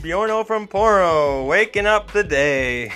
Bjorno from Poro, waking up the day.